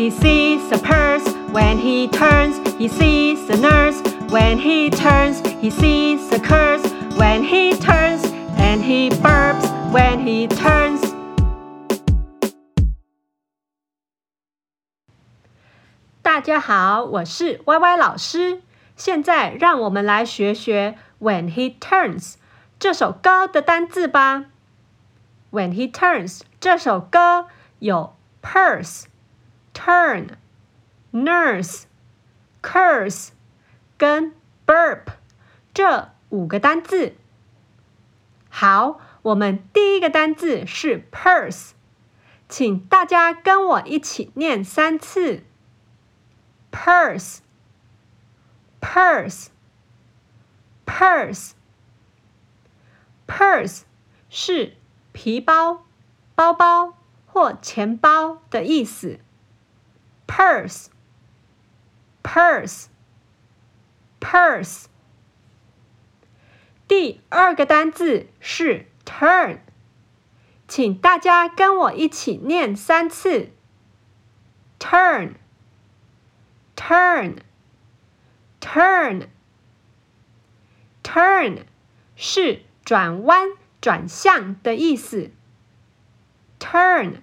He sees a purse when he turns. He sees a nurse when he turns. He sees a curse when he turns. And he burps when he turns. 大家好，我是 Y Y 老师。现在让我们来学学 When he turns 这首歌的单字吧。When he turns 这首歌有 purse。 turn、nurse、curse 跟 burp 这五个单字。好，我们第一个单字是 purse，请大家跟我一起念三次。purse、purse、purse、purse 是皮包、包包或钱包的意思。purse, purse, purse。第二个单字是 turn，请大家跟我一起念三次。turn, turn, turn, turn 是转弯、转向的意思。turn,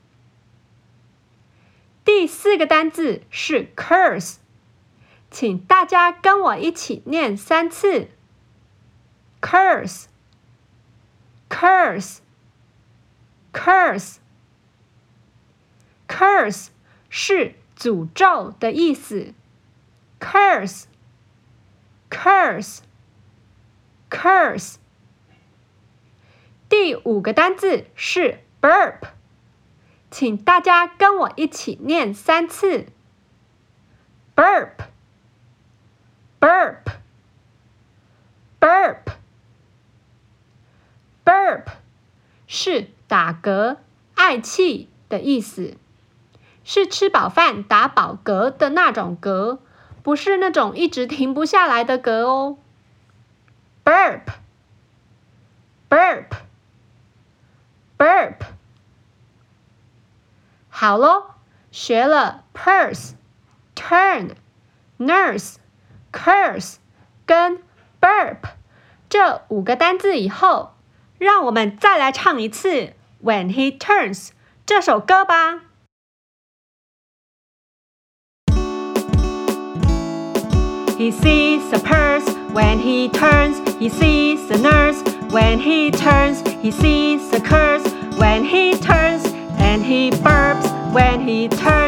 第四个单字是 curse，请大家跟我一起念三次。curse，curse，curse，curse 是诅咒的意思。curse，curse，curse。第五个单字是 burp。请大家跟我一起念三次。：burp，burp，burp，burp，是打嗝、嗳气的意思，是吃饱饭打饱嗝的那种嗝，不是那种一直停不下来的嗝哦。burp。好喽，学了 purse、turn、nurse、curse 跟 burp 这五个单字以后，让我们再来唱一次 When He Turns 这首歌吧。He sees a purse when he turns. He sees a nurse when he turns. He sees a curse when he turns. And he burps when he turns